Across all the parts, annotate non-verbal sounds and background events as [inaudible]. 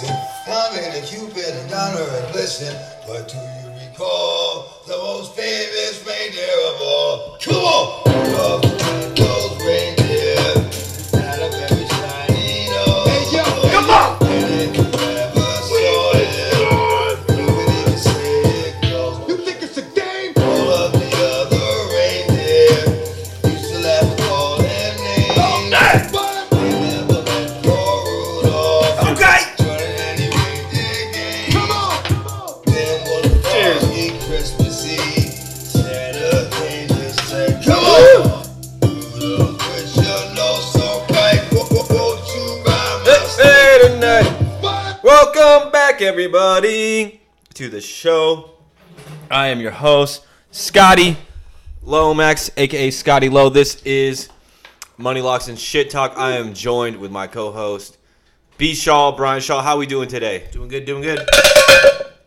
vixen. Diamond and Cupid and Donner and Blitzen. But do you recall the most famous reindeer of all? Come on! Everybody, to the show. I am your host, Scotty Lomax, aka Scotty Low. This is Money Locks and Shit Talk. I am joined with my co-host, B. Shaw, Brian Shaw. How we doing today? Doing good, doing good.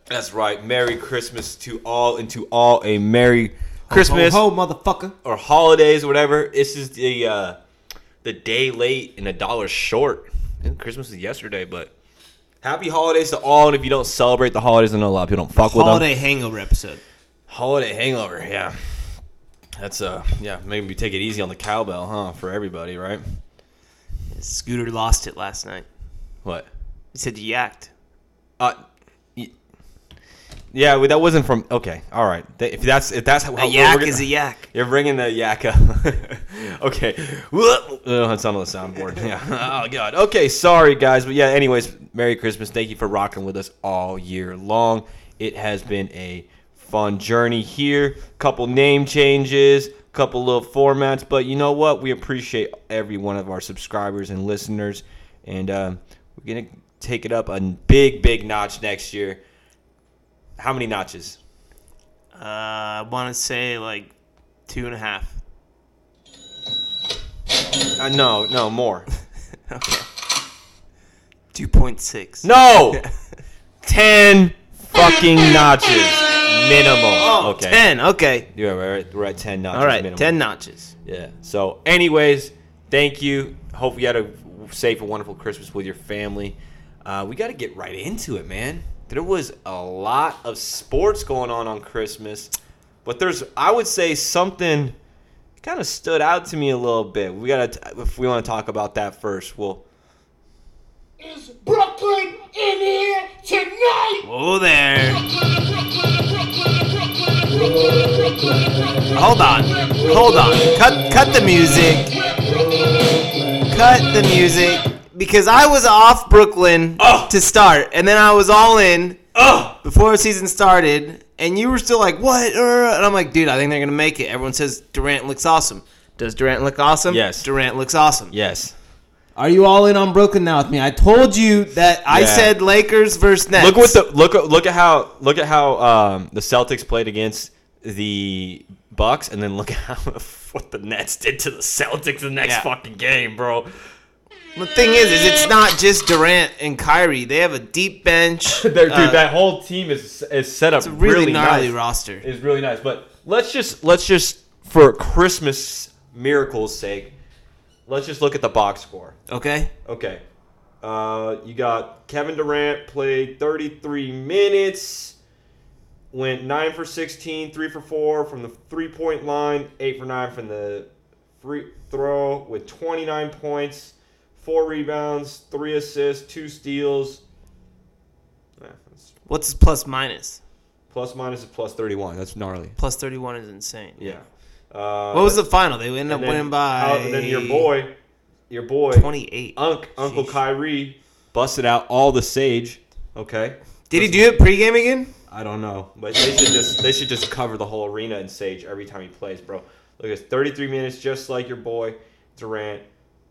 That's right. Merry Christmas to all, and to all a Merry Christmas Ho, ho, motherfucker. or holidays, or whatever. This is the uh, the day late and a dollar short. Christmas is yesterday, but happy holidays to all. And if you don't celebrate the holidays, I know a lot of people don't fuck with them. Holiday hangover episode. Holiday hangover, yeah. That's uh, yeah. Maybe take it easy on the cowbell, huh? For everybody, right? Scooter lost it last night. What? He said you yacked. Uh, yeah. well, That wasn't from. Okay, all right. If that's if that's how A yak gonna- is a yak. [laughs] You're bringing the yak up. [laughs] okay. Oh, that's on the soundboard. Yeah. [laughs] Oh, God. Okay. Sorry, guys. But yeah, anyways, Merry Christmas. Thank you for rocking with us all year long. It has been a fun journey here. Couple name changes, couple little formats. But you know what? We appreciate every one of our subscribers and listeners. And um, we're going to take it up a big, big notch next year. How many notches? Uh, I want to say like two and a half. Uh, no, no, more. [laughs] Okay. 2.6. No! [laughs] 10 fucking notches. Minimum. Oh, okay. 10. Okay. Yeah, we're at, we're at 10 notches. All right. minimum. 10 notches. Yeah. So, anyways, thank you. Hope you had a safe and wonderful Christmas with your family. Uh, we got to get right into it, man. There was a lot of sports going on on Christmas, but there's, I would say, something kind of stood out to me a little bit. We got to, if we want to talk about that first, we'll. Is Brooklyn in here tonight? Whoa there. Hold on. Hold on. Cut cut the music. Cut the music. Because I was off Brooklyn Oh. to start, and then I was all in Oh! before the season started, and you were still like, "What?" Uh, And I'm like, "Dude, I think they're gonna make it." Everyone says Durant looks awesome. Does Durant look awesome? Yes. Durant looks awesome. Yes. Are you all in on Brooklyn now with me? I told you that I Yeah. said Lakers versus Nets. Look what the look at- look at how look at how um, the Celtics played against the Bucks, and then look at how [laughs] what the Nets did to the Celtics the next Yeah. fucking game, bro. The thing is, is it's not just Durant and Kyrie. They have a deep bench. [laughs] Dude, Uh, that whole team is is set up it's a really, gnarly nice. roster. Is really nice, but let's just let's just for Christmas miracles' sake, let's just look at the box score. Okay. Okay. Uh, you got Kevin Durant played 33 minutes, went 9 for 16, 3 for 4 from the three point line, 8 for 9 from the free throw with 29 points, 4 rebounds, 3 assists, 2 steals. Yeah, What's his plus minus? plus minus is plus 31. That's gnarly. Plus 31 is insane. Yeah. Uh, What was the final? They ended up then- winning by. and then your boy, your boy, 28. Unc, Uncle Sheesh. Kyrie busted out all the sage. Okay. Did he do it pregame again? I don't know, but they should just they should just cover the whole arena in sage every time he plays, bro. Look, it's 33 minutes, just like your boy Durant.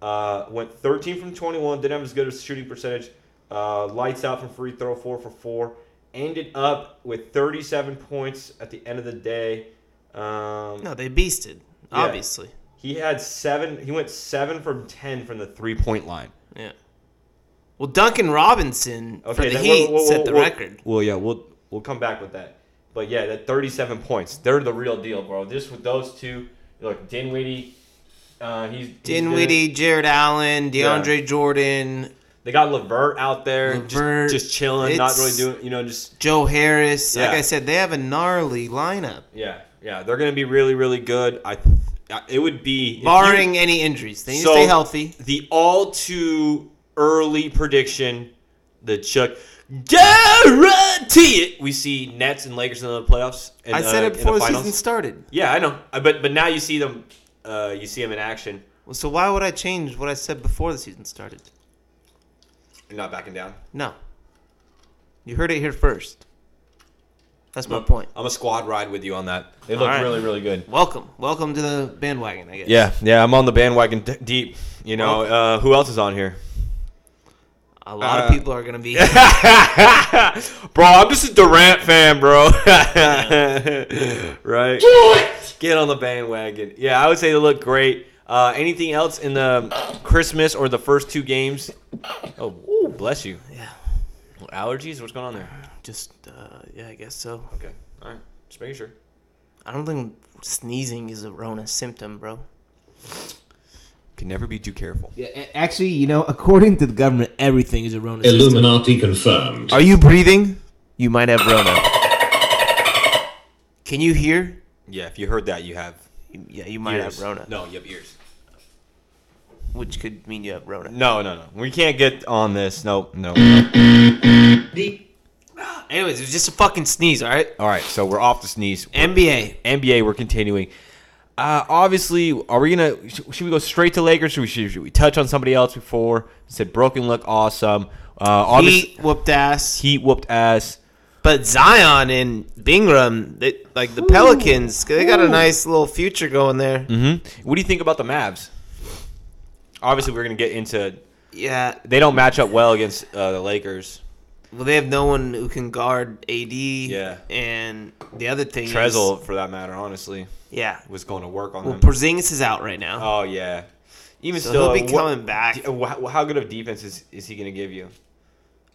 Uh, went 13 from 21, didn't have as good a shooting percentage. Uh, lights out from free throw, four for four. Ended up with 37 points at the end of the day. Um, No, they beasted. Yeah. Obviously. He had seven. He went seven from ten from the three point line. Yeah. Well, Duncan Robinson for the Heat we'll- we'll- set the we'll- record. Well, yeah, we'll we'll come back with that. But yeah, that 37 points. They're the real deal, bro. Just with those two, look, Dinwiddie, uh, he's he's Dinwiddie, Jarrett Allen, DeAndre Jordan, They got Levert out there, Levert, just, just chilling, not really doing, you know, just Joe Harris. Like I said, they have a gnarly lineup, yeah, yeah. They're gonna be really, really good. I, it would be if you- barring any injuries. They need So- to stay healthy. the all too early prediction, the Chuck guarantee it. We see Nets and Lakers in the playoffs. And, I said uh, it before the, finals. season started. Yeah, I know, but but now you see them, uh, you see him in action. Well, so why would I change what I said before the season started? You're not backing down. No. You heard it here first. That's my I'm- point. I'm a squad ride with you on that. They look right. really, really good. Welcome. Welcome to the bandwagon, I guess. Yeah, yeah, I'm on the bandwagon d- deep. You know, uh, who else is on here? A lot Uh, of people are going to be. [laughs] bro, I'm just a Durant fan, bro. [laughs] right? Get on the bandwagon. Yeah, I would say they look great. Uh, anything else in the Christmas or the first two games? Oh, ooh, bless you. yeah. Allergies? What's going on there? Just, uh, yeah, I guess so. Okay, all right, just making sure. I don't think sneezing is a Rona symptom, bro. Can never be too careful. Yeah, actually, you know, according to the government, everything is a Rona system. Illuminati confirmed. Are you breathing? You might have Rona. Can you hear? Yeah, if you heard that, you have Yeah, you might ears. have Rona, No, you have ears. which could mean you have Rona. No, no, no. We can't get on this. Nope, no. Anyways, it was just a fucking sneeze, all right? All right, so we're off the sneeze. NBA. NBA, we're continuing. Uh, obviously, are we gonna? Should, should we go straight to Lakers? Should we, should, should we touch on somebody else before? Said Broken look awesome. Uh, Heat whooped ass. Heat whooped ass. But Zion and Bingram, they, like the Pelicans, they got a nice little future going there. Mm-hmm. What do you think about the Mavs? Obviously, we're gonna get into. Yeah, They don't match up well against uh, the Lakers. well, they have no one who can guard AD. Yeah. and the other thing, Trezor, for that matter, honestly, yeah. was going to work on Well. Porzingis is out right now, Oh yeah. Even so still, he'll be what- coming back. how good of defense is, is he going to give you?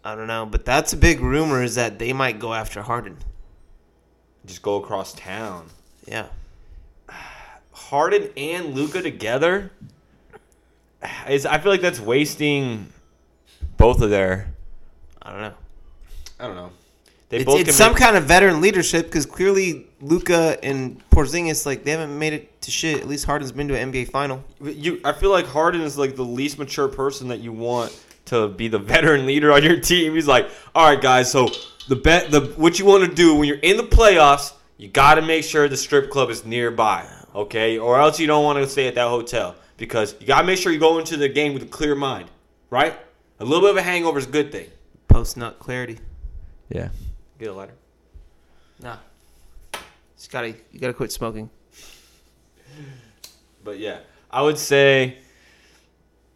I don't know, but that's a big rumor is that they might go after Harden. Just go across town. Yeah, [sighs] Harden and Luka together is I feel like that's wasting both of their I don't know. I don't know. They It's, both it's some make- kind of veteran leadership because clearly Luka and Porzingis like they haven't made it to shit. At least Harden's been to an NBA final. you I feel like Harden is like the least mature person that you want to be the [laughs] veteran leader on your team. He's like, "All right, guys, so the bet the what you want to do when you're in the playoffs, you got to make sure the strip club is nearby, okay? Or else you don't want to stay at that hotel because you got to make sure you go into the game with a clear mind, right? A little bit of a hangover is a good thing. Post nut clarity. Yeah. Get a lighter. Nah, just gotta you gotta quit smoking. But yeah, I would say,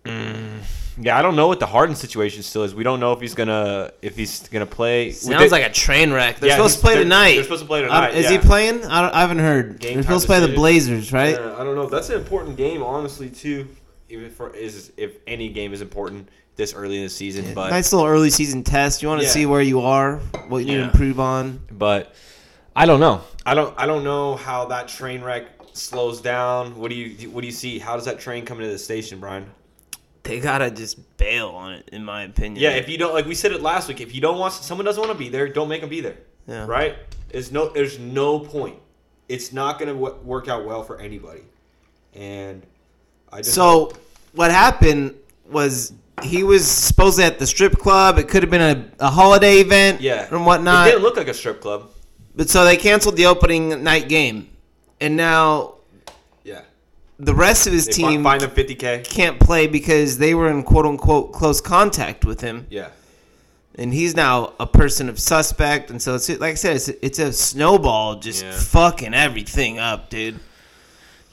mm, yeah, I don't know what the Harden situation still is. We don't know if he's gonna if he's gonna play. Sounds like a train wreck. They're Yeah, supposed to play they're- tonight. they're supposed to play Um, tonight, is he playing? I, don't, I haven't heard. Game They're supposed to play the. Blazers, right? Yeah, I don't know. That's an important game, honestly, too. Even for is if any game is important this early in the season, but nice little early season test. You want to Yeah. see where you are, what you need to improve on. but I don't know. I don't I don't know how that train wreck slows down. What do you what do you see? How does that train come into the station, Brian? They gotta just bail on it, in my opinion. Yeah, if you don't like we said it last week, if you don't want someone doesn't want to be there, don't make them be there. Yeah. Right? There's no there's no point. It's not going to w- work out well for anybody. And I just So what happened was he was supposedly at the strip club. It could have been a, a holiday event, yeah, and whatnot. It didn't look like a strip club. but so they canceled the opening night game, and now Yeah, the rest of his they team fined him 50k. can't play because they were in quote unquote close contact with him, Yeah, and he's now a person of suspect. And so it's like I said, it's, it's a snowball, just Yeah. fucking everything up, dude.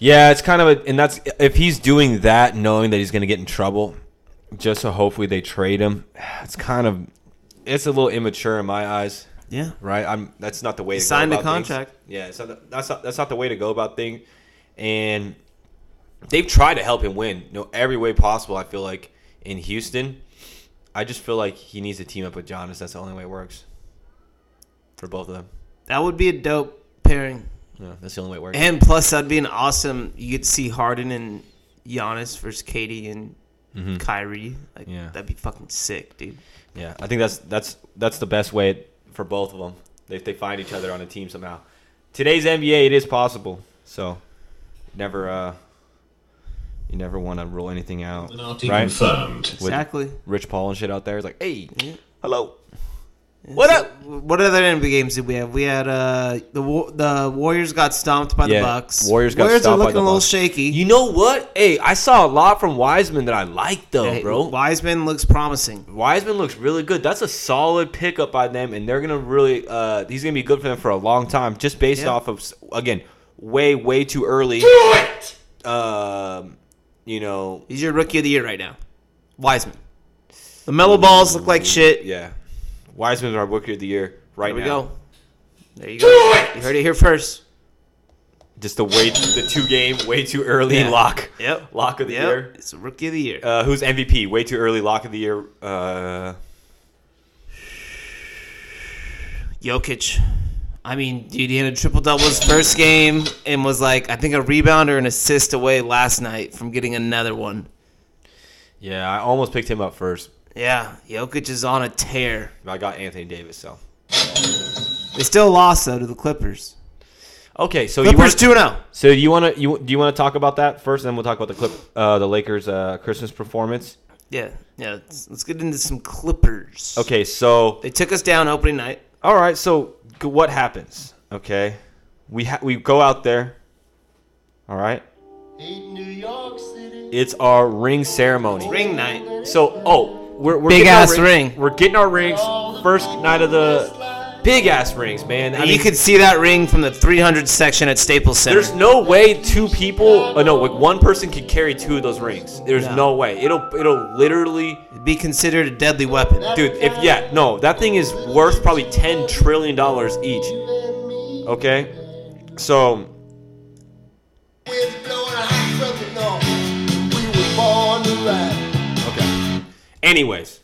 Yeah, it's kind of a, and that's if he's doing that, knowing that he's going to get in trouble, just so hopefully they trade him. It's kind of, it's a little immature in my eyes. Yeah. right? I'm that's not the way He to signed go a about things. contract. Yeah, So that's not that's not the way to go about things. And they've tried to help him win, you know, every way possible. I feel like in Houston, I just feel like he needs to team up with Giannis. That's the only way it works for both of them. That would be a dope pairing. Yeah, that's the only way it works. And plus, that'd be an awesome. You get to see Harden and Giannis versus Katie and Kyrie. Like, Yeah. that'd be fucking sick, dude. Yeah, I think that's that's that's the best way for both of them if they find each other on a team somehow. Today's NBA, it is possible. So never uh you never want to rule anything out, right? confirmed. With Exactly. Rich Paul and shit out there, it's like, hey, Yeah. hello, what up? What other NBA games did we have? We had uh the the Warriors got stomped by Yeah, the Bucks. Warriors got stomped by the box. Warriors stomped are by looking the a little Bucks. shaky. You know what? Hey, I saw a lot from Wiseman that I like though, Hey, bro. Wiseman looks promising. Wiseman looks really good. That's a solid pickup by them, and they're gonna really. Uh, he's gonna be good for them for a long time, just based Yeah. off of s- again, way way too early. Do it! Um, you know, He's your rookie of the year right now. Wiseman. The mellow balls look like shit. yeah. Wiseman's our rookie of the year right now. There we now. go. There you Do go. it! You heard it here first. Just the way the two game, way too early Yeah. lock. Yep. Lock of the Yep. year. It's a rookie of the year. Uh, who's MVP? Way too early. Lock of the year. Uh, Jokic. I mean, dude, he had a triple double his first game and was like, I think a rebound or an assist away last night from getting another one. yeah, I almost picked him up first. Yeah, Jokic is on a tear. I got Anthony Davis. So They still lost though to the Clippers. okay, so Clippers want, two now. So you want to you do you want to talk about that first, and then we'll talk about the clip, uh, the Lakers' uh, Christmas performance. Yeah, yeah. Let's, let's get into some Clippers. Okay, so They took us down opening night. all right, so what happens? Okay, we ha- we go out there. All right, New York City. it's our ring ceremony. Ring night. So oh, we're, we're Big getting our ass ring. We're getting our rings first night of the big ass rings, man. I you mean, could see that ring from the 300 section at Staples Center. There's no way two people, oh no, like one person could carry two of those rings. There's No. no way. It'll it'll literally It'd be considered a deadly weapon. Dude, if yeah, no, that thing is worth probably ten trillion dollars each. Okay, so Anyways,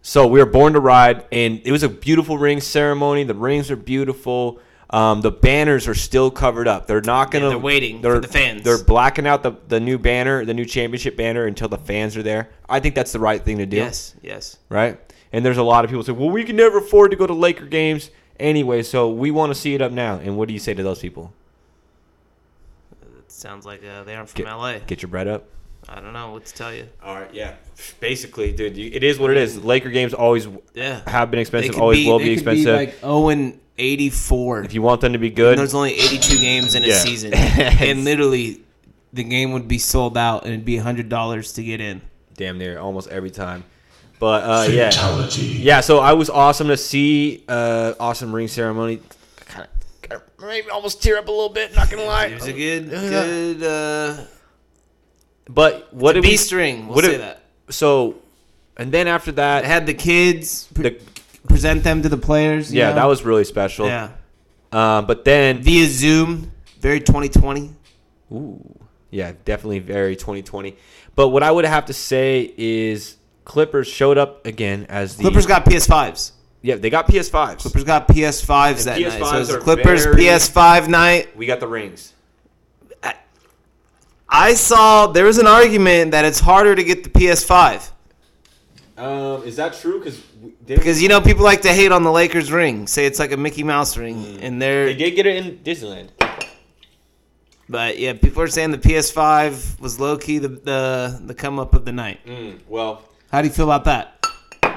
so we were born to ride, and it was a beautiful ring ceremony. The rings are beautiful. Um, the banners are still covered up. They're not gonna. they're waiting for the fans. They're blacking out the, the new banner, the new championship banner, until the fans are there. I think that's the right thing to do. Yes, yes. right? And there's a lot of people say, well, we can never afford to go to Laker games anyway, so we want to see it up now. And what do you say to those people? It sounds like uh, they aren't from Get, LA. get your bread up. I don't know what to tell you. All right, yeah. Basically, dude, you, it is what it is. Laker games always Yeah. have been expensive, always be- will they be could expensive. like 0 and 84. if you want them to be good, There's only 82 games in a Yeah. season, [laughs] and literally, the game would be sold out, and it'd be hundred dollars to get in. damn near almost every time. But uh, yeah, Fatality. yeah. So I was awesome to see. Uh, awesome ring ceremony. Kind of maybe almost tear up a little bit. Not gonna lie. It was a good, good uh, But what did B we? string. We'll what say did- that. So, and then after I that, had the kids pre- the, present them to the players. yeah, know? that was really special. yeah Uh, but then, via Zoom. Very 2020. ooh, yeah, definitely very 2020. But what I would have to say is Clippers showed up again as the Clippers got PS5s. yeah they got PS5s. Clippers got PS5s that night. So PS5s it was Clippers very- PS5 night. We got the rings. I saw there was an argument that it's harder to get the PS5 Um, is that true? Because because you know people like to hate on the Lakers ring, say it's like a Mickey Mouse ring, and they're they did get it in Disneyland. but yeah, people are saying the PS5 was low key the the the come up of the night. Mm, well, How do you feel about that?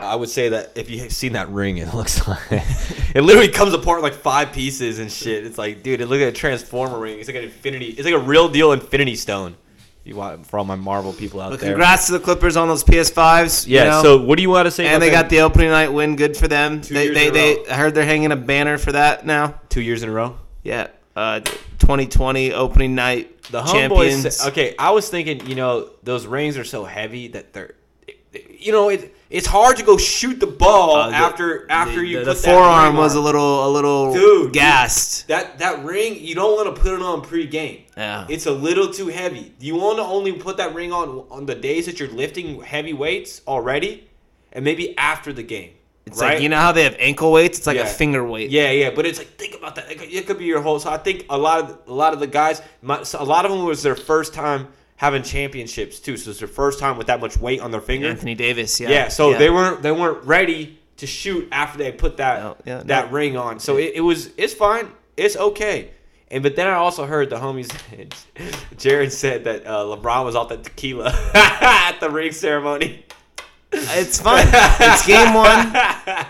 I would say that if you've seen that ring, it [laughs] looks like it literally comes apart in like five pieces and shit. It's like, dude, it looks like a transformer ring. It's like an infinity. It's like a real deal Infinity Stone. You want for all my Marvel people out But there? congrats to the Clippers on those PS5s. you Yeah. know? So, what do you want to say? and they that got the opening night win. Good for them. Two they years they, in a they row. I heard they're hanging a banner for that now. two years in a row. Yeah. Uh, 2020 opening night The champions. homeboys. Okay, I was thinking, you know, those rings are so heavy that they're, you know, it it's hard to go shoot the ball Uh, the- after after the, you the, put the forearm was a little a little Dude, gassed. That that ring, you don't want to put it on pre-game. Yeah. It's a little too heavy. You want to only put that ring on on the days that you're lifting heavy weights already, and maybe after the game. It's right? like you know how they have ankle weights. It's like a finger weight. Yeah, yeah, but it's like think about that. It could, it could be your whole. So I think a lot of a lot of the guys, my, so a lot of them was their first time having championships too. So it's their first time with that much weight on their finger. Anthony Davis. Yeah. Yeah, so they weren't they weren't ready to shoot after they put that No, yeah, that no. ring on. So it, it was it's fine, it's okay. And but then I also heard the homies, [laughs] Jared said that uh, LeBron was off the tequila [laughs] at the ring ceremony. It's fine. it's game one.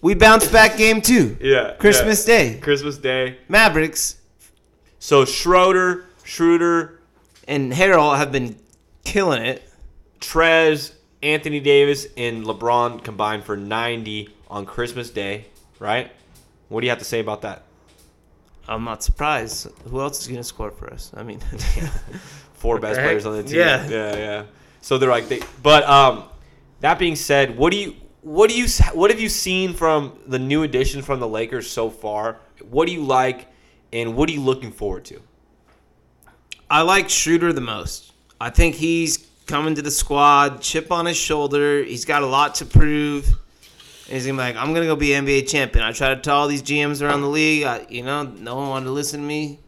We bounce back game two. Yeah, Christmas yeah. Day. Christmas Day. Mavericks So Schroeder, Schroeder, and Harrell have been killing it. Trez, Anthony Davis, and LeBron combined for 90 on Christmas Day, right? What do you have to say about that? I'm not surprised. Who else is going to score for us? I mean, [laughs] Four best players on the team. Yeah. yeah, yeah. So they're like they. But um, that being said, what do you what do you what have you seen from the new additions from the Lakers so far? What do you like, and what are you looking forward to? I like Schroeder the most. I think he's coming to the squad, chip on his shoulder. He's got a lot to prove. And he's gonna be like, I'm gonna go be NBA champion. I try to tell all these GMs around the league, I, you know, no one wanted to listen to me.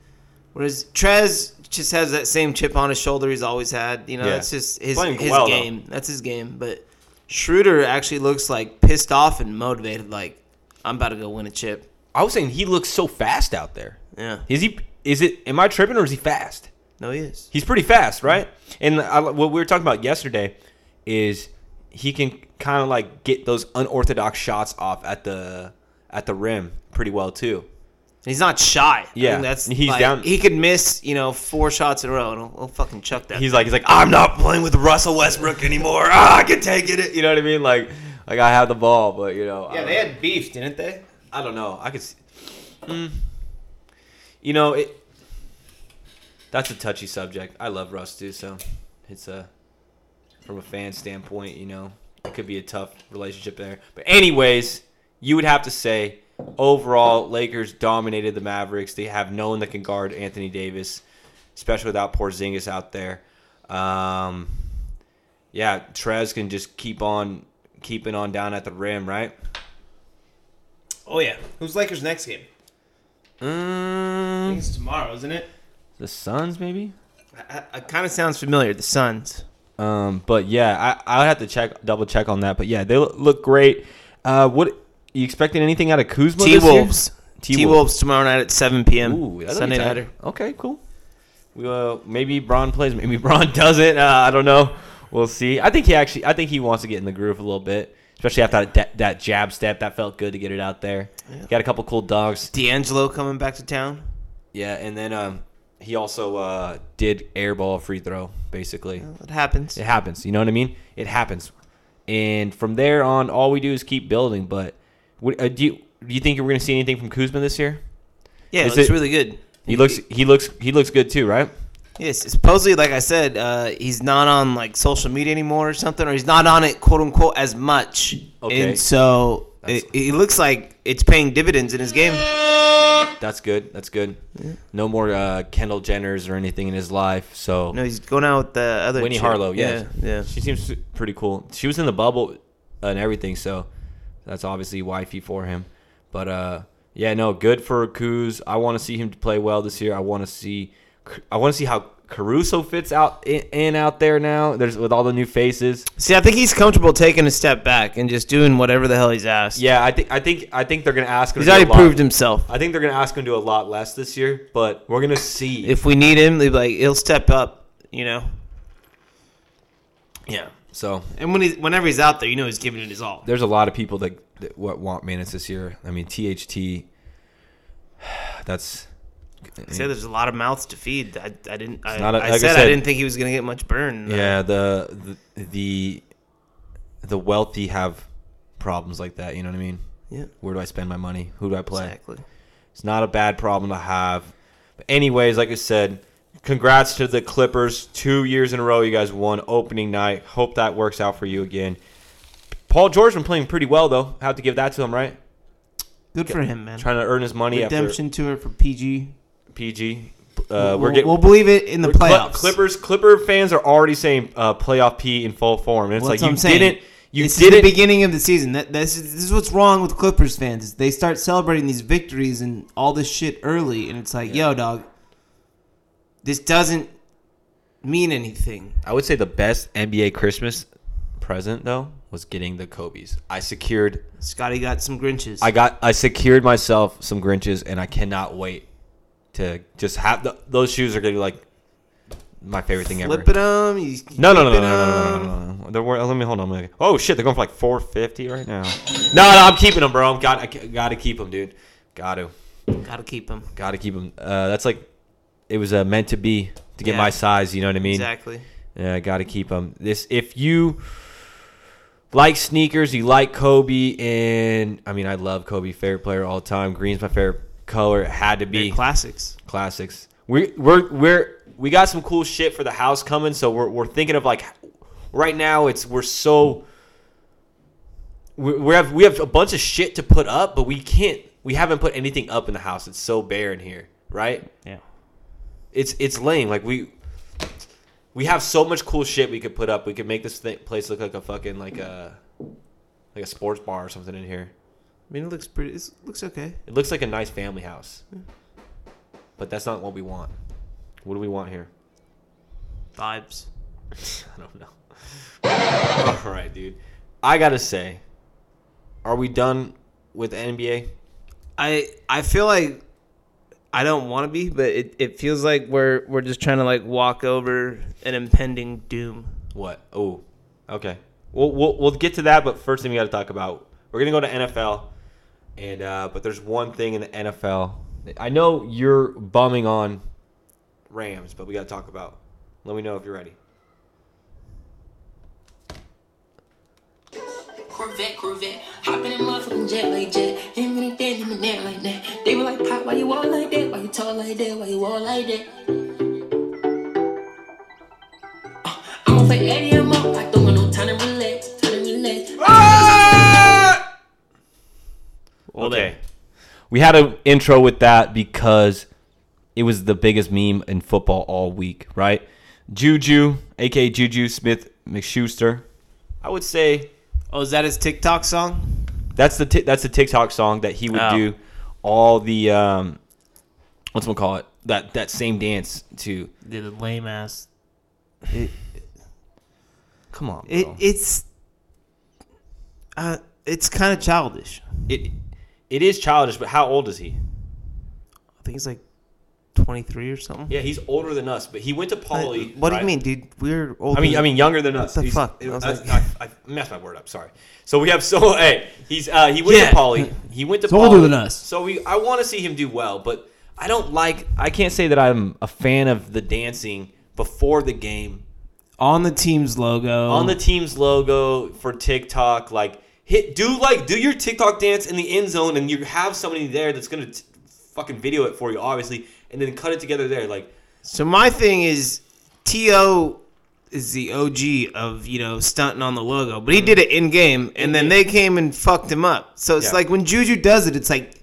Whereas Trez just has that same chip on his shoulder he's always had. You know, Yeah. that's just his Playing his well, though. game. That's his game. But Schroeder actually looks like pissed off and motivated. Like I'm about to go win a chip. I was saying he looks so fast out there. Yeah, Is he? Is it? Am I tripping or is he fast? No, he is. He's pretty fast, right? And I, what we were talking about yesterday is he can kind of like get those unorthodox shots off at the at the rim pretty well too. He's not shy. I Yeah, that's he's like, down- He could miss, you know, four shots in a row, and he'll, he'll fucking chuck that. He's like he's like I'm not playing with Russell Westbrook anymore. [laughs] Ah, I can take it. You know what I mean? Like like I have the ball, but you know. Yeah, they had beef, didn't they? I don't know. I could. See, Mm. you know it. That's a touchy subject. I love Russ too, so it's a from a fan standpoint, you know, it could be a tough relationship there. But anyways, you would have to say overall, Lakers dominated the Mavericks. They have no one that can guard Anthony Davis, especially without Porzingis out there. Um, yeah, Trez can just keep on keeping on down at the rim, right? Oh yeah. Who's Lakers next game? I Mm, think it's tomorrow, isn't it? The Suns, maybe. It kind of sounds familiar. The Suns. Um, but yeah, I I would have to check, double check on that. But yeah, they look, great. Uh, what you expecting anything out of Kuzma? T this year? Wolves. T Wolves tomorrow night at 7 p.m. Ooh, Sunday nighter. Okay, cool. We, uh, maybe Bron plays, maybe [laughs] Bron doesn't. Uh, I don't know. We'll see. I think he actually, I think he wants to get in the groove a little bit, especially after that, that jab step. That felt good to get it out there. Got a couple cool dogs. D'Angelo coming back to town. Yeah, and then um, he also uh, did airball a free throw, basically. It happens. It happens. You know what I mean? It happens. And from there on, all we do is keep building. But what, uh, do you do you think we're going to see anything from Kuzma this year? Yeah, Is it looks it- really good. He looks he looks he looks good too, right? Yes, supposedly, like I said, uh, he's not on like social media anymore or something, or he's not on it, quote unquote, as much. Okay. And so it, it looks like it's paying dividends in his game. That's good. That's good. No more uh, Kendall Jenners or anything in his life. So No, he's going out with the other Winnie chick. Harlow, yes. yeah, yeah. she seems pretty cool. She was in the bubble and everything, so that's obviously wifey for him. But uh, yeah, no, good for Kuz. I want to see him play well this year. I want to see, I want to see how Caruso fits out in, in out there now. There's with all the new faces. See, I think he's comfortable taking a step back and just doing whatever the hell he's asked. Yeah, I think I think I think they're gonna ask him. he's to already a lot. proved himself. I think they're gonna ask him to do a lot less this year, but we're gonna see. If we need him, be like he'll step up, you know. yeah, so And when he, whenever he's out there, you know he's giving it his all. there's a lot of people that, that wa- want minutes this year. I mean, THT. [sighs] That's. I said there's a lot of mouths to feed. I, I didn't. I, a- I like I said, I said- didn't think he was gonna get much burn. Yeah, the, the the the wealthy have problems like that. You know what I mean? yeah, Where do I spend my money? Who do I play? exactly. It's not a bad problem to have. But anyways, like I said, congrats to the Clippers. Two years in a row, you guys won opening night. Hope that works out for you again. Paul George been playing pretty well though. Have to give that to him, right? Good for him, man. Trying to earn his money Redemption tour for PG. After PG. Uh, we'll, we're getting we'll believe it in the Cl- playoffs. Clippers. Clipper fans are already saying uh, playoff P in full form. And it's Well, like you I'm saying. didn't. You this didn't. is the beginning of the season. That, this, is, this is what's wrong with Clippers fans. Is they start celebrating these victories and all this shit early, and it's like, yo, dog, this doesn't mean anything. I would say the best NBA Christmas present though was getting the Kobe's. I secured Scotty got some Grinches. I got I secured myself some Grinches and I cannot wait to just have the, those shoes are gonna be like my favorite thing ever. Flipping them. You, No, no, no, no, keeping no, no, no, 'em. no, no, no. They're wor- let me hold on. Let me- Oh shit, they're going for like four fifty right now. No, no, I'm keeping them, bro. I'm got, I got to keep them, dude. Got to, Gotta keep them. got to keep them. Uh, that's like, it was uh, meant to be to get Yeah. my size. You know what I mean? Exactly. Yeah, I got to keep them. This, if you like sneakers, you like Kobe, and I mean, I love Kobe, favorite player all time. Green's my favorite color. It had to be They're classics. classics. We we're we're we got some cool shit for the house coming, so we're we're thinking of like right now it's we're so we we have we have a bunch of shit to put up, but we can't we haven't put anything up in the house. It's so bare in here, right? Yeah. It's it's lame. Like we we have so much cool shit we could put up. We could make this th- place look like a fucking like a like a sports bar or something in here. I mean, it looks pretty. It looks okay. It looks like a nice family house. But that's not what we want. What do we want here? Vibes. [laughs] I don't know. [laughs] All right, dude. I gotta say, are we done with NBA? I I feel like I don't want to be, but it, it feels like we're we're just trying to like walk over an impending doom. What? Oh, okay. We'll, we'll we'll get to that, but first thing we got to talk about, we're gonna go to NFL, and uh, but there's one thing in the NFL. I know you're bumming on Rams, but we got to talk about. Let me know if you're ready. Corvette, Corvette. Hop in motherfucking jet like like that. They were like, Pop, why you walk like that? Why you talk like that? Why you walk like that? Uh, I'm Eddie okay. We had an intro with that because it was the biggest meme in football all week, right? Juju, aka Juju Smith McSchuster. I would say Oh, is that his TikTok song? that's the ti- that's the TikTok song that he would Oh. do all the um what's we call it that that same dance to. the lame ass. Come on, It it's uh it's kind of childish. it it is childish, but how old is he? I think he's like 23 or something. Yeah, he's older than us, but he went to Poly. what do right? you mean, dude? We're older. I mean, I mean, younger than us. the He's- fuck? I, I was like- I, I messed my word up. Sorry. So we have [laughs] so hey, he's uh, he went Yeah. to Poly. He went to He's older than us. So we I want to see him do well, but I don't like. I can't say that I'm a fan of the dancing before the game on the team's logo. on the team's logo for TikTok. Like hit do like do your TikTok dance in the end zone, and you have somebody there that's gonna t- fucking video it for you, obviously, and then cut it together there. Like So my thing is, To is the OG of you know stunting on the logo, but he mm-hmm. did it in game, and then they came and fucked him up. So it's Yeah. like when Juju does it, it's like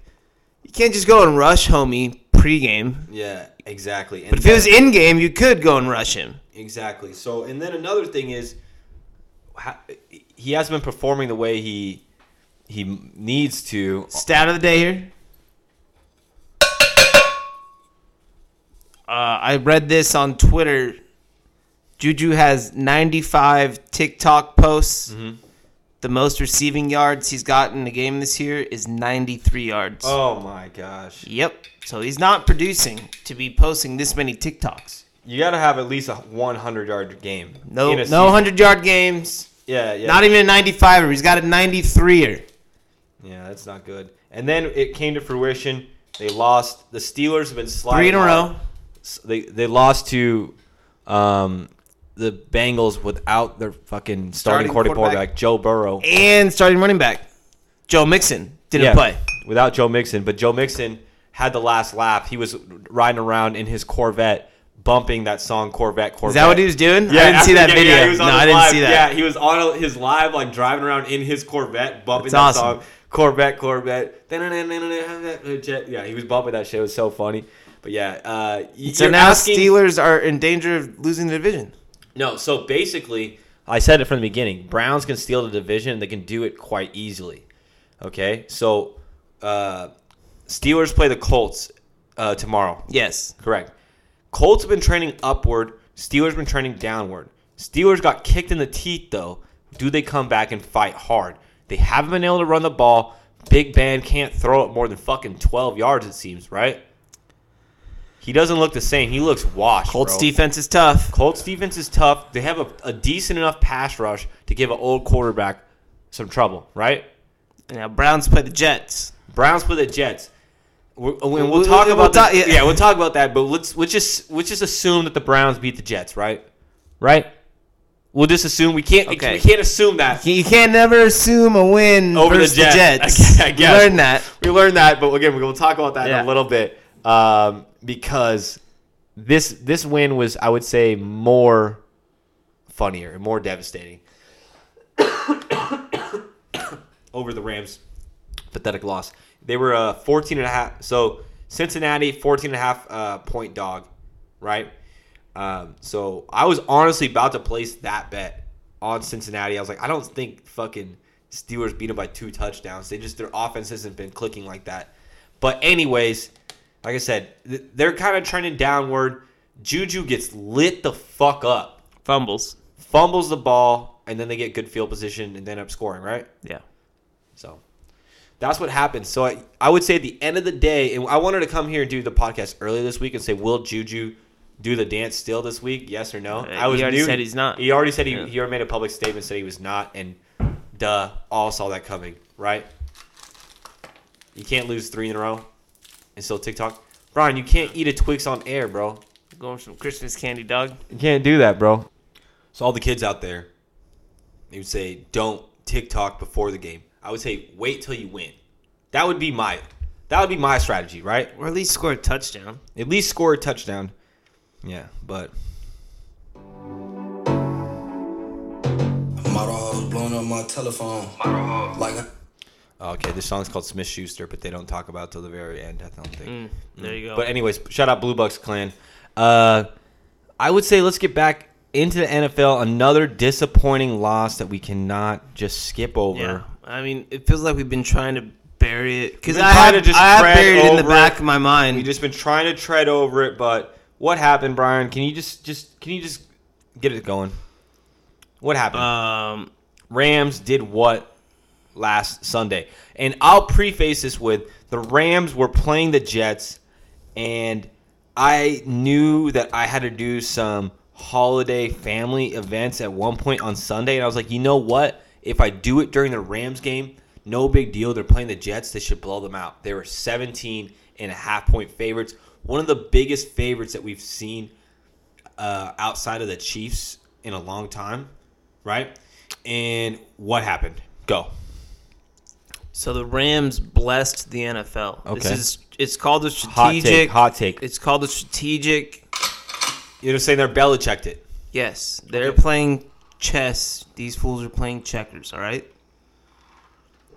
you can't just go and rush homie pregame. yeah, exactly. And But if it was in game, you could go and rush him. Exactly. So, and then another thing is, ha- he hasn't been performing the way he he needs to. Stat of the day here. Uh, I read this on Twitter. Juju has 95 TikTok posts. Mm-hmm. The most receiving yards he's gotten in a game this year is 93 yards. Oh my gosh! Yep. So he's not producing to be posting this many TikToks. You got to have at least a 100 yard game. No, no 100 yard games. Yeah, yeah. Not even a 95er. He's got a 93er. Yeah, that's not good. And then it came to fruition. They lost. The Steelers have been sliding. Three in a row. S- They they lost to um, the Bengals without their fucking starting, Starting quarterback, quarterback. Joe Burrow. And starting running back. Joe Mixon didn't play. without Joe Mixon. But Joe Mixon had the last lap. He was riding around in his Corvette, bumping that song Corvette. Corvette. Is that what he was doing? Yeah, I didn't see that [laughs] yeah, video. Yeah, he was on no, I didn't live. see that. Yeah, he was on his live, like driving around in his Corvette, bumping That's that awesome. song. Corvette, Corvette. [laughs] Yeah, he was bumping that shit. It was so funny. But yeah, uh, So now asking- Steelers are in danger of losing the division. No, so basically, I said it from the beginning. Browns can steal the division. They can do it quite easily. Okay, so uh, Steelers play the Colts uh, tomorrow. Yes. Correct. Colts have been trending upward Steelers been trending downward. Steelers got kicked in the teeth though. Do they come back and fight hard? They haven't been able to run the ball. Big Ben can't throw it more than fucking 12 yards, it seems, right? He doesn't look the same. He looks washed. Colts bro. defense is tough. Colts defense is tough. They have a, a decent enough pass rush to give an old quarterback some trouble, right? Now Browns play the Jets. Browns play the Jets. And we'll, We'll- talk we'll about talk- the- yeah. yeah. we'll talk about that. But let's let's just let's just assume that the Browns beat the Jets, right? Right. We'll just assume we can't Okay. we can't assume that You can't never assume a win over the Jets. Jets. [laughs] I guess. Learn that. We learned that, but again, we'll talk about that in a little bit um, because this this win was, I would say, more funnier, and more devastating [coughs] over the Rams. Pathetic loss. They were a 14 and a half. So Cincinnati, 14 and a half uh, point dog, right? Um, so I was honestly about to place that bet on Cincinnati. I was like, I don't think fucking Steelers beat them by two touchdowns. They just their offense hasn't been clicking like that. But anyways, like I said, th- they're kind of trending downward. Juju gets lit the fuck up, Fumbles. fumbles the ball, and then they get good field position and then up scoring, right? Yeah. So that's what happened. So I, I would say at the end of the day, and I wanted to come here and do the podcast earlier this week and say, will Juju do the dance still this week? Yes or no? Uh, I was he already new- said he's not. He already said he, Yeah. he already made a public statement said he was not, and duh, all saw that coming, right? You can't lose three in a row and still TikTok. Brian, you can't eat a Twix on air, bro. Going some Christmas candy, dog. You can't do that, bro. So all the kids out there, they would say, "Don't TikTok before the game." I would say, "Wait till you win." That would be my, that would be my strategy, right? Or at least score a touchdown. At least score a touchdown. Yeah, but blowing up my telephone. Like, okay, this song's called Smith Schuster, but they don't talk about it till the very end. I don't think. There you go. But anyways, shout out Blue Bucks clan. Uh, I would say let's get back into the NFL. Another disappointing loss that we cannot just skip over. yeah. I mean, it feels like we've been trying to bury it because I have, just I have buried it in the back it. of my mind. We've just been trying to tread over it, but what happened, Brian? Can you just just can you just get it going? What happened? um, Rams did what last Sunday? And I'll preface this with the Rams were playing the Jets, and I knew that I had to do some holiday family events at one point on Sunday, and I was like, you know what? If I do it during the Rams game, no big deal. They're playing the Jets. They should blow them out. They were 17 and a half point favorites. One of the biggest favorites that we've seen uh, outside of the Chiefs in a long time, right? And what happened? Go. so the Rams blessed the NFL. Okay. This is it's called a Hot strategic. take. Hot take. It's called a strategic. You're saying they're Belichicked it. Yes, they're Okay. playing chess. These fools are playing checkers. All right.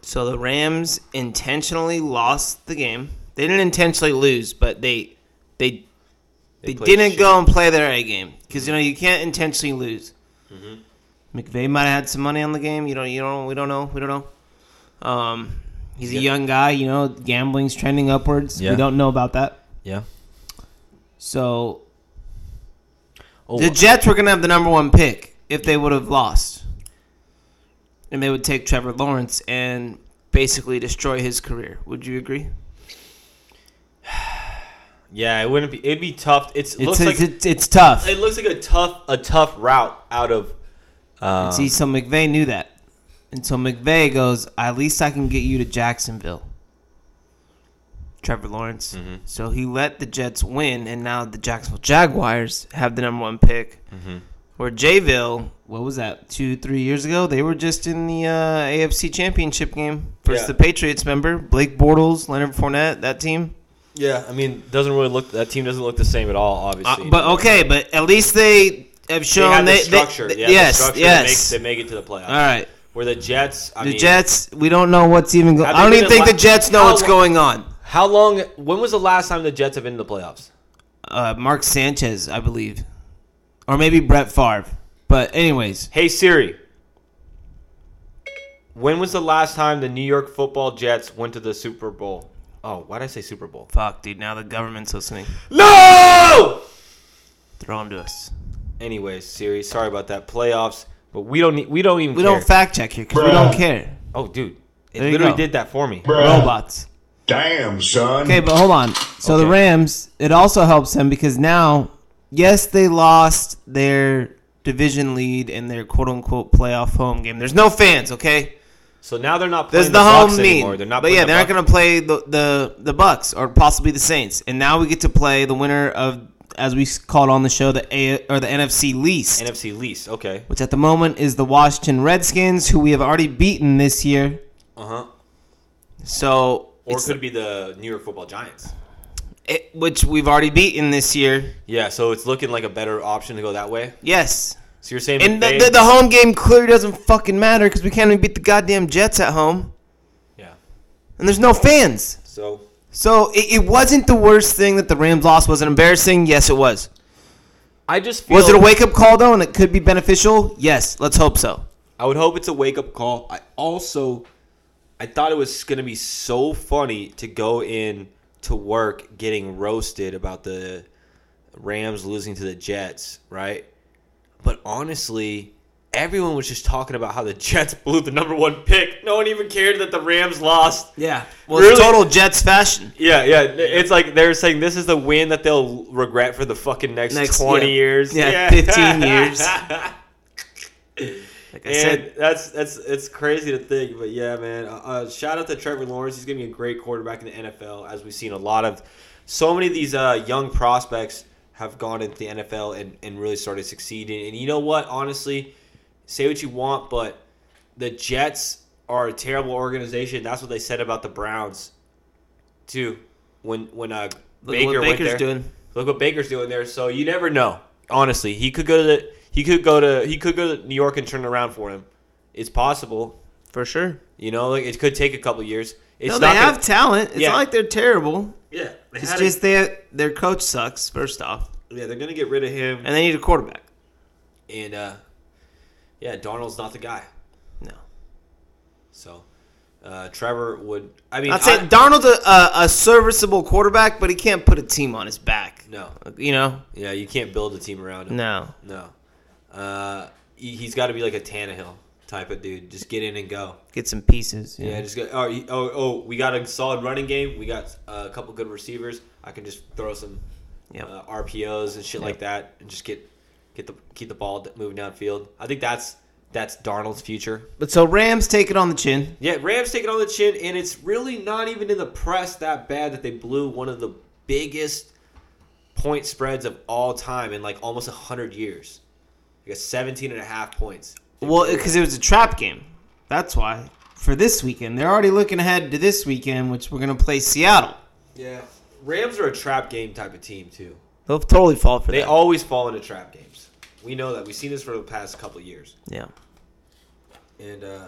So the Rams intentionally lost the game. They didn't intentionally lose, but they they they, played didn't shit. go and play their A game because you know you can't intentionally lose. Mm-hmm. McVay might have had some money on the game. You don't. You don't. We don't know. We don't know. Um, he's He's a young guy, you know, gambling's trending upwards. Yeah. We don't know about that. Yeah. So Oh, The Jets were gonna have the number one pick if they would have lost, and they would take Trevor Lawrence and basically destroy his career. Would you agree? [sighs] yeah, it wouldn't be. It'd be tough. It's, it it's looks like it's, it's tough. it looks like a tough a tough route out of. Um, See, so McVay knew that, and so McVay goes, "At least I can get you to Jacksonville." Trevor Lawrence. Mm-hmm. So he let the Jets win, and now the Jacksonville Jaguars have the number one pick. Mm-hmm. Where Jayville, What was that? two three years ago, they were just in the uh, AFC Championship game versus Yeah. the Patriots. Remember Blake Bortles, Leonard Fournette, that team. yeah, I mean, doesn't really look. That team doesn't look the same at all. Obviously, Uh, but okay, but at least they have they shown have the they, they- structure. they- they have yes, the structure yes. That makes, they make it to the playoffs. All right. Where the Jets, I The mean, Jets, we don't know what's even going. I don't even think la- the Jets know what's lo- going on. How long? When was the last time the Jets have been in the playoffs? Uh, Mark Sanchez, I believe, or maybe Brett Favre. But anyways, Hey Siri. When was the last time the New York Football Jets went to the Super Bowl? Oh, why did I say Super Bowl? Fuck, dude. Now the government's listening. No! Throw them to us. Anyways, Siri, Sorry about that. Playoffs, but we don't need. We don't even. We care. don't fact check here because we don't care. Oh, dude, it There you literally go. did that for me. Robots. Damn, son. Okay, but hold on. So the Okay. Rams, it also helps them because now, yes, they lost their division lead in their quote unquote playoff home game. There's no fans, okay? So now they're not There's playing the, the, home Bucks meet. anymore. They're not. but yeah, the they're not going to play the, the the Bucks or possibly the Saints. And now we get to play the winner of, as we called on the show, the A or the NFC least, NFC least. Okay. which at the moment is the Washington Redskins, who we have already beaten this year. Uh huh. So, Or it could be the New York Football Giants. It- which we've already beaten this year. Yeah, so it's looking like a better option to go that way. Yes. So you're saying And the, McVay- the, the home game clearly doesn't fucking matter because we can't even beat the goddamn Jets at home. yeah. And there's no fans. So So it, it wasn't the worst thing that the Rams lost. Was it embarrassing? Yes, it was. I just feel, Was it a wake up call though, and it could be beneficial? Yes, let's hope so. I would hope it's a wake up call. I also, I thought it was gonna be so funny to go in to work getting roasted about the Rams losing to the Jets, right? But honestly, everyone was just talking about how the [laughs] Jets blew the number one pick. No one even cared that the Rams lost. Yeah. Well, Really? total Jets fashion. Yeah, yeah. It's like they're saying this is the win that they'll regret for the fucking next, Next- 20 yeah. years. Yeah, 15 years. [laughs] [laughs] Like I and said, that's that's it's crazy to think, but yeah, man. Uh, uh, shout out to Trevor Lawrence. He's gonna be a great quarterback in the NFL, as we've seen a lot of. So many of these uh, young prospects have gone into the NFL and, and really started succeeding. And you know what? Honestly, say what you want, but the Jets are a terrible organization. That's what they said about the Browns, too. When when uh, look Baker what went Baker's there. doing. Look what Baker's doing there. So you never know. Honestly, he could go to the he could go to he could go to New York and turn around for him. It's possible. For sure. You know, like it could take a couple years. It's No, they have gonna- talent. It's Yeah. not like they're terrible. yeah. They It's just they their coach sucks. First off, yeah, they're gonna get rid of him, and they need a quarterback. and uh, yeah, Darnold's not the guy. No. So uh, Trevor would. I mean, I'd say I- Darnold's a, a, a serviceable quarterback, but he can't put a team on his back. no. You know? Yeah, you can't build a team around him. No. No. Uh, he, he's got to be like a Tannehill type of dude. Just get in and go. Get some pieces. Yeah, just go. Oh, oh, oh, we got a solid running game. We got a couple good receivers. I can just throw some Yep. uh, RPOs and shit like that, and just get get the keep the ball moving downfield. I think that's that's Darnold's future. But so Rams take it on the chin. Yeah, Rams taking on the chin, and it's really not even in the press that bad that they blew one of the biggest point spreads of all time in like almost 100 years. Like a 17 and a half points. Well, because it was a trap game. That's why. For this weekend, they're already looking ahead to this weekend, which we're gonna play Seattle. Yeah. Rams are a trap game type of team, too. They'll totally fall for They that. always fall into trap games. We know that. We've seen this for the past couple of years. yeah. And uh,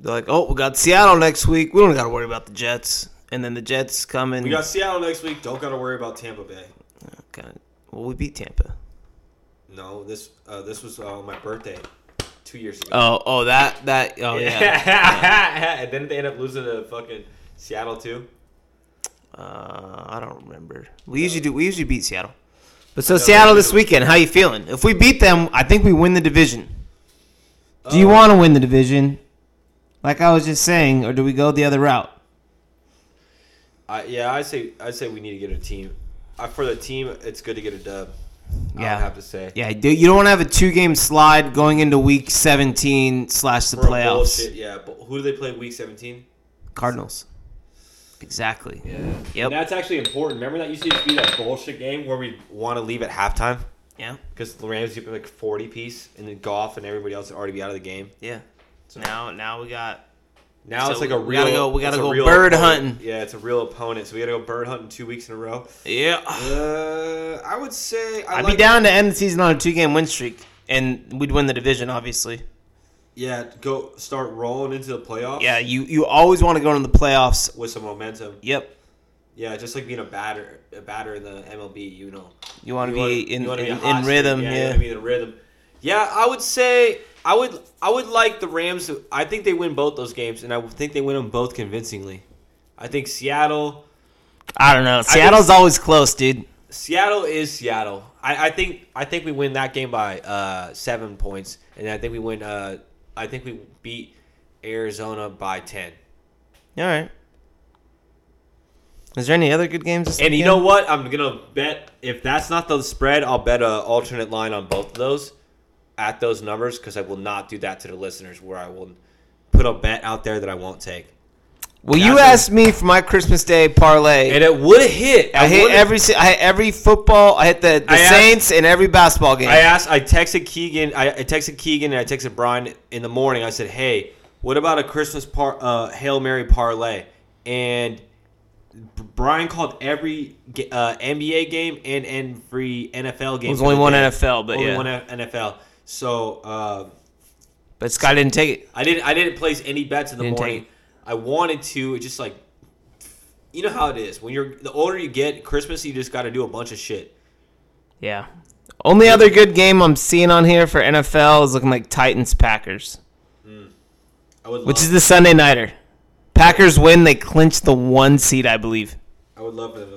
They're like, oh, we got Seattle next week. We don't got to worry about the Jets. And then the Jets come in. we got Seattle next week. Don't got to worry about Tampa Bay. Okay. Well, we beat Tampa. No, this uh, this was uh, my birthday two years ago. Oh, oh, that that. Oh yeah. [laughs] and then they end up losing to fucking Seattle too. Uh, I don't remember. We usually do. We usually beat Seattle. But so Seattle this weekend. How you feeling? If we beat them, I think we win the division. Do you Uh, want to win the division? Like I was just saying, or do we go the other route? I, yeah, I say I say we need to get a team. Uh, for the team, it's good to get a dub. I Yeah. would have to say. Yeah, you don't want to have a two-game slide going into Week 17 slash the For playoffs. bullshit, yeah. But who do they play week seventeen? Cardinals. Exactly. Yeah. Yep. And that's actually important. Remember that used to be that bullshit game where we want to leave at halftime Yeah. because the Rams be like forty piece, and then golf and everybody else would already be out of the game. Yeah. So now, now we got. Now So it's like a real. we real. gotta go- we gotta go bird opponent. hunting. Yeah, it's a real opponent. So we gotta go bird hunting two weeks in a row. Yeah. Uh, I would say I I'd like be down to end the season on a two-game win streak, and we'd win the division, obviously. Yeah, go start rolling into the playoffs. Yeah, you you always want to go into the playoffs. with some momentum. Yep. Yeah, just like being a batter, a batter in the MLB. You know, You want to be in be in, in rhythm. Yeah, you Yeah. wanna be in rhythm. Yeah, I would say I would I would like the Rams. To, I think they win both those games, and I think they win them both convincingly. I think Seattle. I don't know. Seattle's always close, dude. Seattle is Seattle. I, I think I think we win that game by uh, seven points, and I think we win. Uh, I think we beat Arizona by ten. All right. Is there any other good games? This And you know what? I'm gonna bet if that's not the spread, I'll bet a alternate line on both of those at those numbers because I will not do that to the listeners. Where I will put a bet out there that I won't take, Well, you asked me for my Christmas Day parlay. and it would have hit. I hit would've- every I hit every football. I hit the, the I asked- Saints in every basketball game. I asked. I texted Keegan. I, I texted Keegan and I texted Brian in the morning. I said, "Hey, what about a Christmas par uh, hail mary parlay?" And Brian called every uh, NBA game and every NFL game. It was only one. NFL, but only yeah. one NFL. So uh, but Scott didn't take it. I didn't. I didn't place any bets in the Didn't morning. I wanted to. It just like, you know how it is when you're the older you get. Christmas, you just got to do a bunch of shit. Yeah. Only other good game I'm seeing on here for NFL is looking like Titans Packers, I would. Which is the Sunday nighter. Packers win, they clinch the one seed, I believe. I would love for them to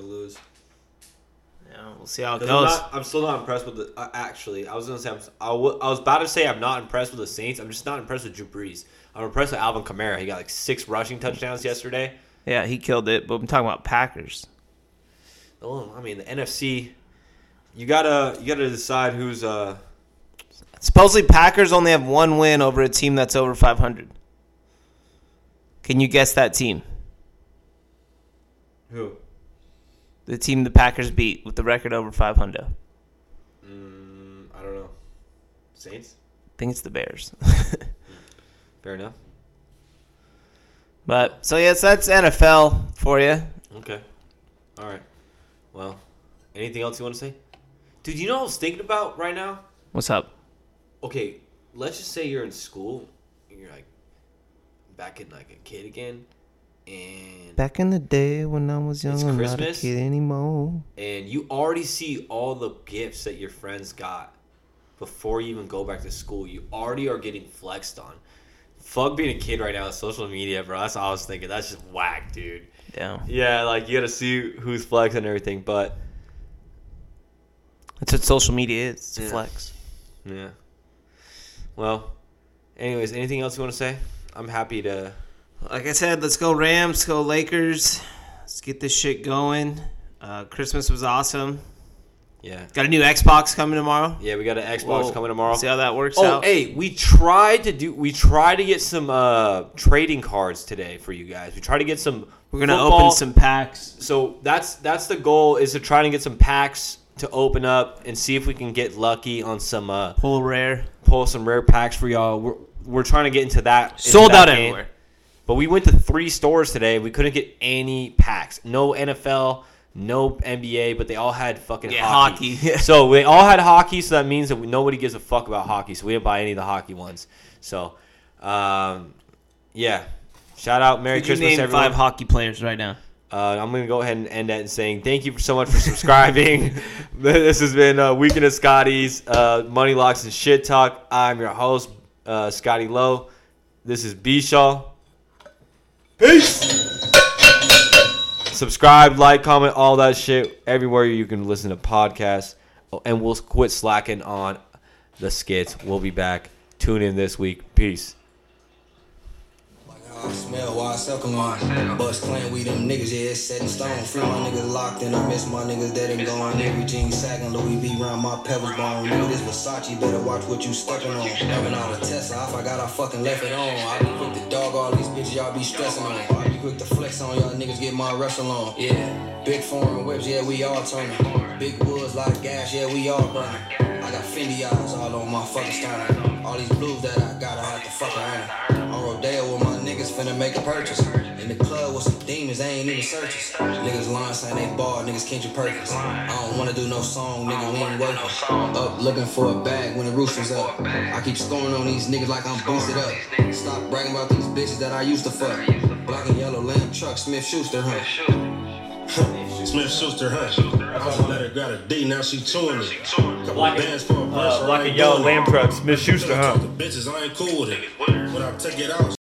we'll see how it 'Cause goes. I'm, not, I'm still not impressed with the. Uh, actually, I was gonna say I'm, I, w- I was about to say I'm not impressed with the Saints. I'm just not impressed with Drew Brees. I'm impressed with Alvin Kamara. He got like six rushing touchdowns yesterday. yeah, he killed it, but I'm talking about Packers. Oh, I mean the NFC. You gotta you gotta decide who's uh. Supposedly, Packers only have one win over a team that's over 500. Can you guess that team? Who? The team the Packers beat with the record over 500. I Mm, I don't know. Saints. I think it's the Bears. [laughs] Fair enough. but so yes, that's NFL for you. Okay. All right. Well, anything else you want to say, dude? You know what I was thinking about right now? What's up? okay, let's just say you're in school and you're like back in like a kid again, and Back in the day when I was young, It's I'm not a Christmas. kid anymore. and you already see all the gifts that your friends got before you even go back to school. You already are getting flexed on. Fuck being a kid right now with social media, bro. That's all I was thinking. That's just whack, dude. Yeah, Yeah, like you gotta see who's flexing and everything, but that's what social media is. It's a Yeah. flex. yeah. Well, anyways, anything else you want to say? I'm happy to. Like I said, let's go Rams, go Lakers. Let's get this shit going. Uh, Christmas was awesome. Yeah. Got a new Xbox coming tomorrow. Yeah, we got an Xbox We'll coming tomorrow. See how that works Oh, out. hey, we tried to do. We tried to get some uh, trading cards today for you guys. We tried to get some. We're gonna football- open some packs. So that's that's the goal is to try to get some packs to open up and see if we can get lucky on some uh, Pull rare. pull some rare packs for y'all. We're we're trying to get into that. into Sold that out game. everywhere. But we went to three stores today. We couldn't get any packs. No NFL, no NBA, but they all had fucking Yeah, hockey. hockey. [laughs] so we all had hockey, so that means that we, nobody gives a fuck about hockey. So we didn't buy any of the hockey ones. So, um, yeah. Shout out, Merry Could you Christmas, name everyone. five hockey players right now? Uh, I'm gonna go ahead and end that and saying thank you so much for subscribing. [laughs] this has been uh, Weekend of Scotty's uh, Money Locks and Shit Talk. I'm your host, uh, Scotty Lowe. This is B Shaw. Subscribe, like, comment, all that shit everywhere you can listen to podcasts. Oh, and we'll quit slacking on the skits. We'll be back. Tune in this week. Peace. Smell why sell cologne. Bust clan, we them niggas, yeah, it's set in stone. Free my niggas locked in, I miss my niggas dead and gone. Every jean sagging, Louis V round my pebbles bone. Nigga, this Versace, better watch what you stepping on. Never out of Tesla, I forgot I fucking left it on. I be quick to dog all these bitches, y'all be stressing on. I be quick to flex on y'all niggas, get my wrestle on. Yeah, big foreign whips, yeah, we all turning. Big woods, lot of gas, yeah, we all burning. I got Fendi eyes all on my fucking stern. All these blues that I got, I have to fuck around. On Rodeo with my niggas finna make a purchase. In the club with some demons, they ain't even searches. Niggas lying saying they ball, niggas can't Kendrick Perkins. I don't wanna do no song, nigga, we ain't working. Up looking for a bag when the roof was up. I keep scoring on these niggas like I'm boosted up. Stop bragging about these bitches that I used to fuck. Black and yellow lamb truck, Smith Schuster, huh? [laughs] Smith Schuster, huh? Let her got a D, now she chewing it. Couple bands for a uh, verse, I ain't doing it. truck, Smith Schuster, huh? bitches, I ain't cool with it. But I take it out.